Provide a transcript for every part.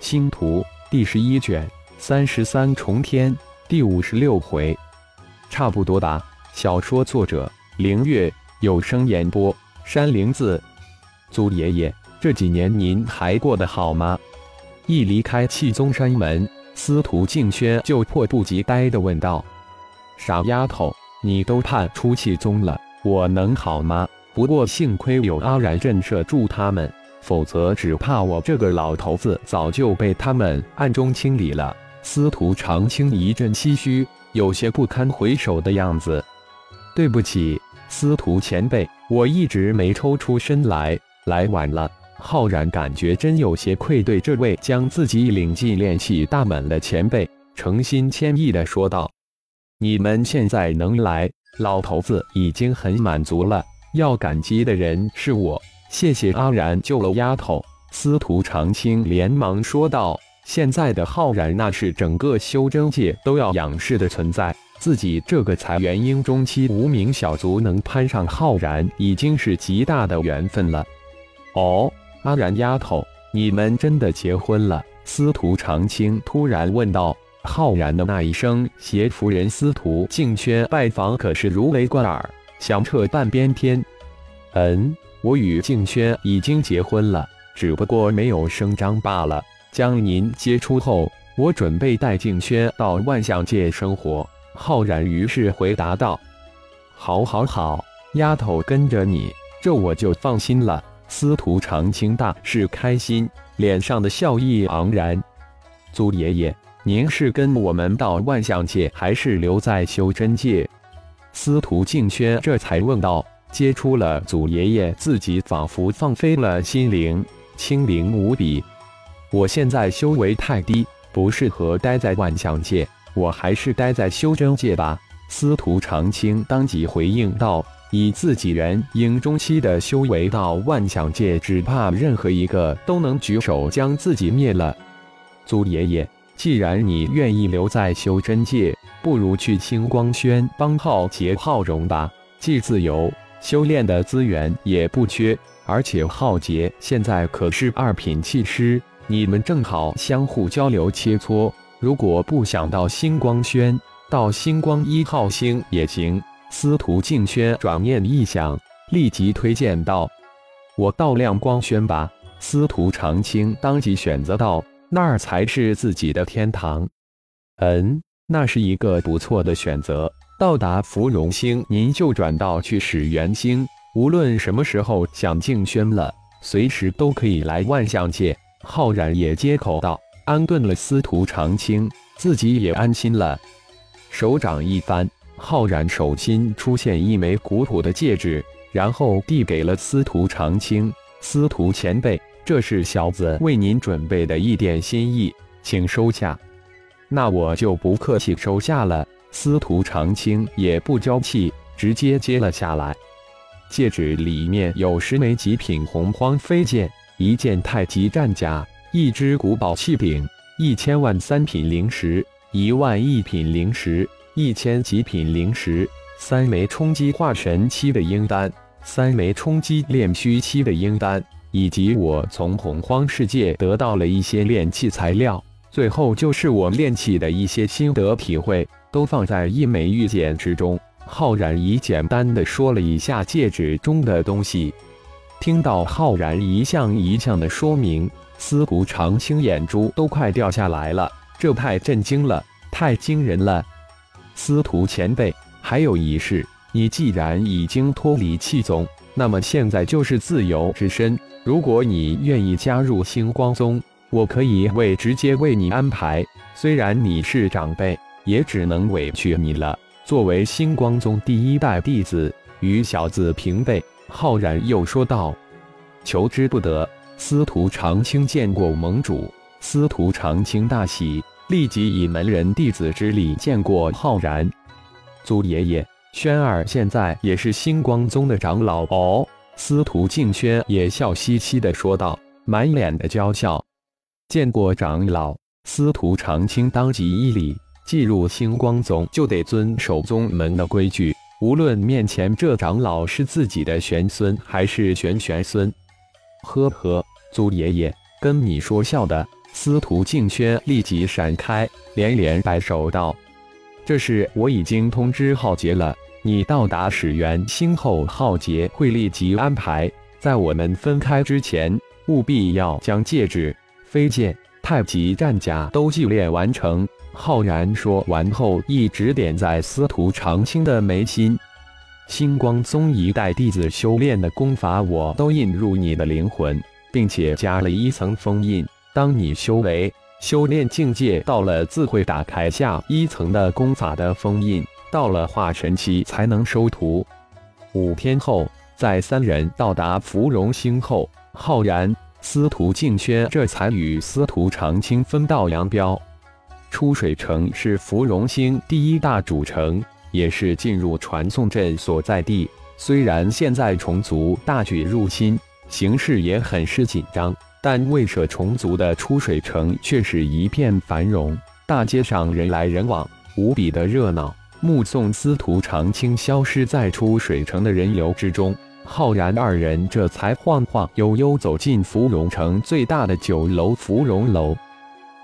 星图第十一卷三十三重天第五十六回，差不多吧。小说作者：凌月，有声演播：山灵子。祖爷爷，这几年您还过得好吗？一离开气宗山门，司徒静轩就迫不及待地问道：“傻丫头，你都叛出气宗了，我能好吗？不过幸亏有阿然震慑住他们。”否则，只怕我这个老头子早就被他们暗中清理了。司徒长青一阵唏嘘，有些不堪回首的样子。对不起，司徒前辈，我一直没抽出身来，来晚了。浩然感觉真有些愧对这位将自己领进炼气大门的前辈，诚心歉意的说道：“你们现在能来，老头子已经很满足了。要感激的人是我。”谢谢阿然救了丫头，司徒长青连忙说道：“现在的浩然那是整个修真界都要仰视的存在，自己这个才元婴中期无名小卒能攀上浩然，已经是极大的缘分了。”哦，阿然丫头，你们真的结婚了？司徒长青突然问道。浩然的那一声携夫人司徒静轩拜访，可是如雷贯耳，响彻半边天。嗯。我与静轩已经结婚了，只不过没有声张罢了。将您接出后，我准备带静轩到万象界生活。浩然于是回答道：“好，好，好，丫头跟着你，这我就放心了。”司徒长青大是开心，脸上的笑意盎然。祖爷爷，您是跟我们到万象界，还是留在修真界？司徒静轩这才问道。接触了祖爷爷，自己仿佛放飞了心灵，清灵无比。我现在修为太低，不适合待在万象界，我还是待在修真界吧。司徒长青当即回应道：“以自己人应中期的修为到万象界，只怕任何一个都能举手将自己灭了。”祖爷爷，既然你愿意留在修真界，不如去星光轩帮浩劫浩荣吧，既自由。修炼的资源也不缺，而且浩劫现在可是二品气师，你们正好相互交流切磋。如果不想到星光轩，到星光一号星也行。司徒静轩转念一想，立即推荐道：“我到亮光轩吧。”司徒长青当即选择道：“那儿才是自己的天堂。”嗯，那是一个不错的选择。到达芙蓉星，您就转道去始元星。无论什么时候想静轩了，随时都可以来万象界。浩然也接口道，安顿了司徒长青，自己也安心了。手掌一翻，浩然手心出现一枚古朴的戒指，然后递给了司徒长青。司徒前辈，这是小子为您准备的一点心意，请收下。那我就不客气收下了。司徒长青也不娇气，直接接了下来。戒指里面有十枚极品洪荒飞剑，一件太极战甲，一只古宝器柄，一千万三品灵石，一万一品灵石，一千极品灵石，三枚冲击化神期的鹰丹，三枚冲击炼虚期的鹰丹，以及我从洪荒世界得到了一些炼器材料。最后就是我炼器的一些心得体会。都放在一枚玉简之中。浩然以简单的说了一下戒指中的东西。听到浩然一项一项的说明，司徒长青眼珠都快掉下来了。这太震惊了，太惊人了！司徒前辈，还有一事，你既然已经脱离气宗，那么现在就是自由之身。如果你愿意加入星光宗，我可以为直接为你安排。虽然你是长辈。也只能委屈你了。作为星光宗第一代弟子，与小子平辈，浩然又说道：“求之不得。”司徒长青见过盟主，司徒长青大喜，立即以门人弟子之礼见过浩然。祖爷爷，轩儿现在也是星光宗的长老哦。司徒静轩也笑嘻嘻的说道，满脸的娇笑。见过长老，司徒长青当即一礼。进入星光宗就得遵守宗门的规矩，无论面前这长老是自己的玄孙还是玄玄孙。呵呵，祖爷爷跟你说笑的。司徒静轩立即闪开，连连摆手道：“这事我已经通知浩劫了。你到达始源星后，浩劫会立即安排。在我们分开之前，务必要将戒指、飞剑、太极战甲都祭炼完成。”浩然说完后，一指点在司徒长青的眉心。星光宗一代弟子修炼的功法，我都印入你的灵魂，并且加了一层封印。当你修为、修炼境界到了，自会打开下一层的功法的封印。到了化神期才能收徒。五天后，在三人到达芙蓉星后，浩然、司徒静轩这才与司徒长青分道扬镳。出水城是芙蓉星第一大主城，也是进入传送阵所在地。虽然现在虫族大举入侵，形势也很是紧张，但未舍虫族的出水城却是一片繁荣，大街上人来人往，无比的热闹。目送司徒长青消失在出水城的人流之中，浩然二人这才晃晃悠悠走进芙蓉城最大的酒楼芙蓉楼。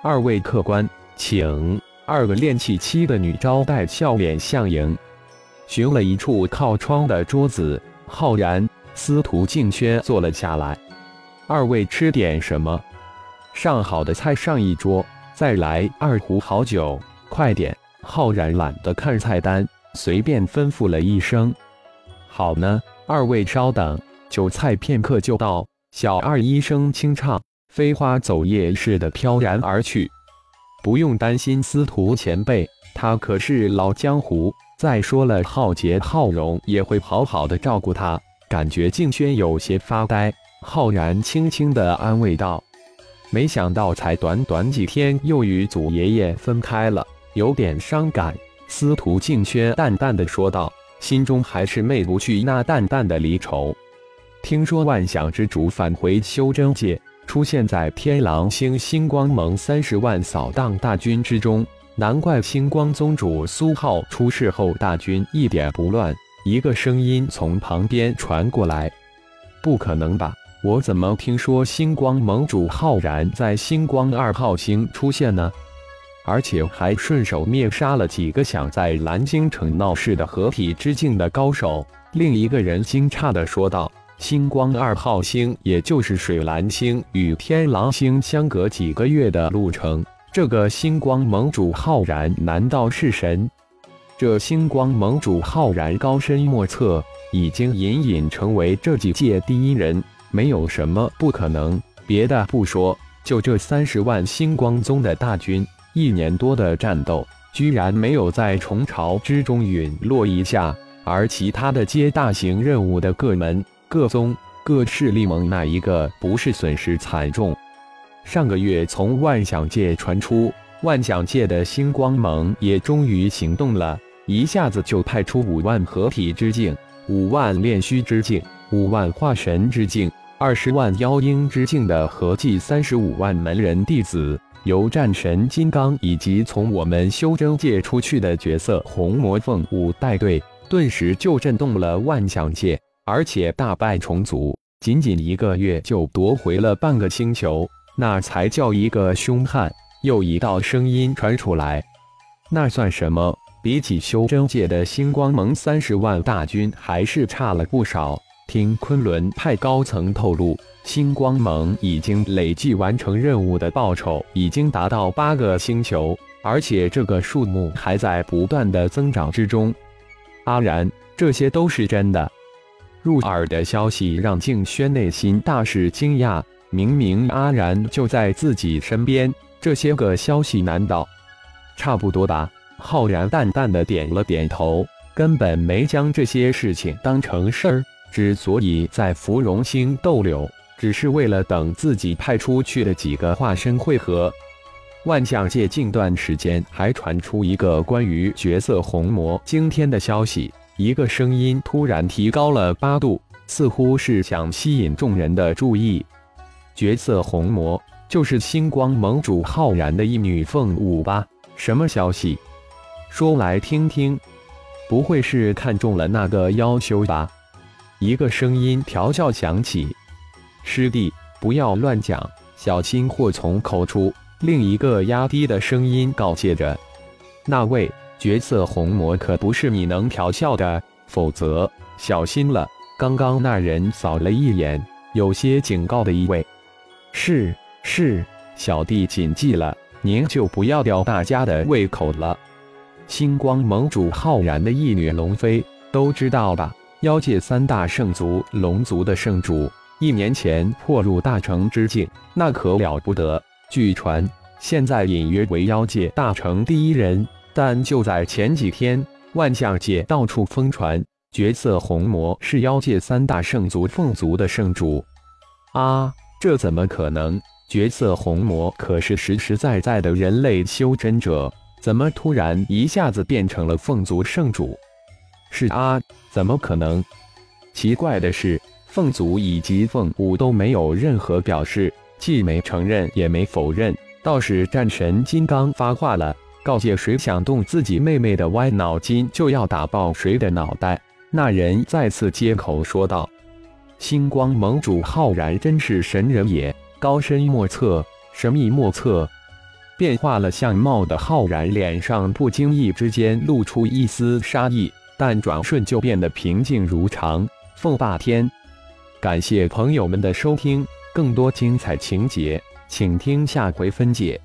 二位客官。请二个练气期的女招待笑脸相迎，寻了一处靠窗的桌子，浩然、司徒静轩坐了下来。二位吃点什么？上好的菜上一桌，再来二壶好酒，快点！浩然懒得看菜单，随便吩咐了一声。好呢，二位稍等，酒菜片刻就到。小二一声轻唱，飞花走叶似的飘然而去。不用担心司徒前辈，他可是老江湖。再说了，浩杰、浩荣也会好好的照顾他。感觉静轩有些发呆，浩然轻轻的安慰道：“没想到才短短几天，又与祖爷爷分开了，有点伤感。”司徒静轩淡淡的说道，心中还是昧不去那淡淡的离愁。听说万象之主返回修真界。出现在天狼星星光盟三十万扫荡大军之中，难怪星光宗主苏浩出事后大军一点不乱。一个声音从旁边传过来：“不可能吧？我怎么听说星光盟主浩然在星光二号星出现呢？而且还顺手灭杀了几个想在蓝京城闹事的合体之境的高手。”另一个人惊诧地说道。星光二号星，也就是水蓝星与天狼星相隔几个月的路程。这个星光盟主浩然，难道是神？这星光盟主浩然高深莫测，已经隐隐成为这几届第一人，没有什么不可能。别的不说，就这三十万星光宗的大军，一年多的战斗，居然没有在虫巢之中陨落一下，而其他的接大型任务的各门。各宗各势力盟哪一个不是损失惨重？上个月从万象界传出，万象界的星光盟也终于行动了，一下子就派出五万合体之境、五万炼虚之境、五万化神之境、二十万妖婴之境的合计三十五万门人弟子，由战神金刚以及从我们修真界出去的角色红魔凤舞带队，顿时就震动了万象界。而且大败虫族，仅仅一个月就夺回了半个星球，那才叫一个凶悍！又一道声音传出来：“那算什么？比起修真界的星光盟三十万大军，还是差了不少。”听昆仑派高层透露，星光盟已经累计完成任务的报酬已经达到八个星球，而且这个数目还在不断的增长之中。阿然，这些都是真的。入耳的消息让静轩内心大是惊讶。明明阿然就在自己身边，这些个消息难道差不多吧？浩然淡淡的点了点头，根本没将这些事情当成事儿。之所以在芙蓉星逗留，只是为了等自己派出去的几个化身汇合。万象界近段时间还传出一个关于绝色红魔惊天的消息。一个声音突然提高了八度，似乎是想吸引众人的注意。绝色红魔就是星光盟主浩然的一女凤舞吧？什么消息？说来听听。不会是看中了那个妖修吧？一个声音调教响起：“师弟，不要乱讲，小心祸从口出。”另一个压低的声音告诫着：“那位绝色红魔可不是你能调笑的，否则小心了。”刚刚那人扫了一眼，有些警告的意味。是是，小弟谨记了，您就不要吊大家的胃口了。星光盟主浩然的一女龙妃都知道吧？妖界三大圣族龙族的圣主，一年前破入大成之境，那可了不得。据传，现在隐约为妖界大成第一人。但就在前几天，万象界到处疯传，绝色红魔是妖界三大圣族凤族的圣主。啊，这怎么可能？绝色红魔可是实实在在的人类修真者，怎么突然一下子变成了凤族圣主？是啊。怎么可能？奇怪的是，凤族以及凤舞都没有任何表示，既没承认也没否认。倒是战神金刚发话了，告诫谁想动自己妹妹的歪脑筋，就要打爆谁的脑袋。那人再次接口说道：“星光盟主浩然真是神人也，高深莫测，神秘莫测。”变化了相貌的浩然脸上不经意之间露出一丝杀意。但转瞬就变得平静如常。凤霸天，感谢朋友们的收听，更多精彩情节，请听下回分解。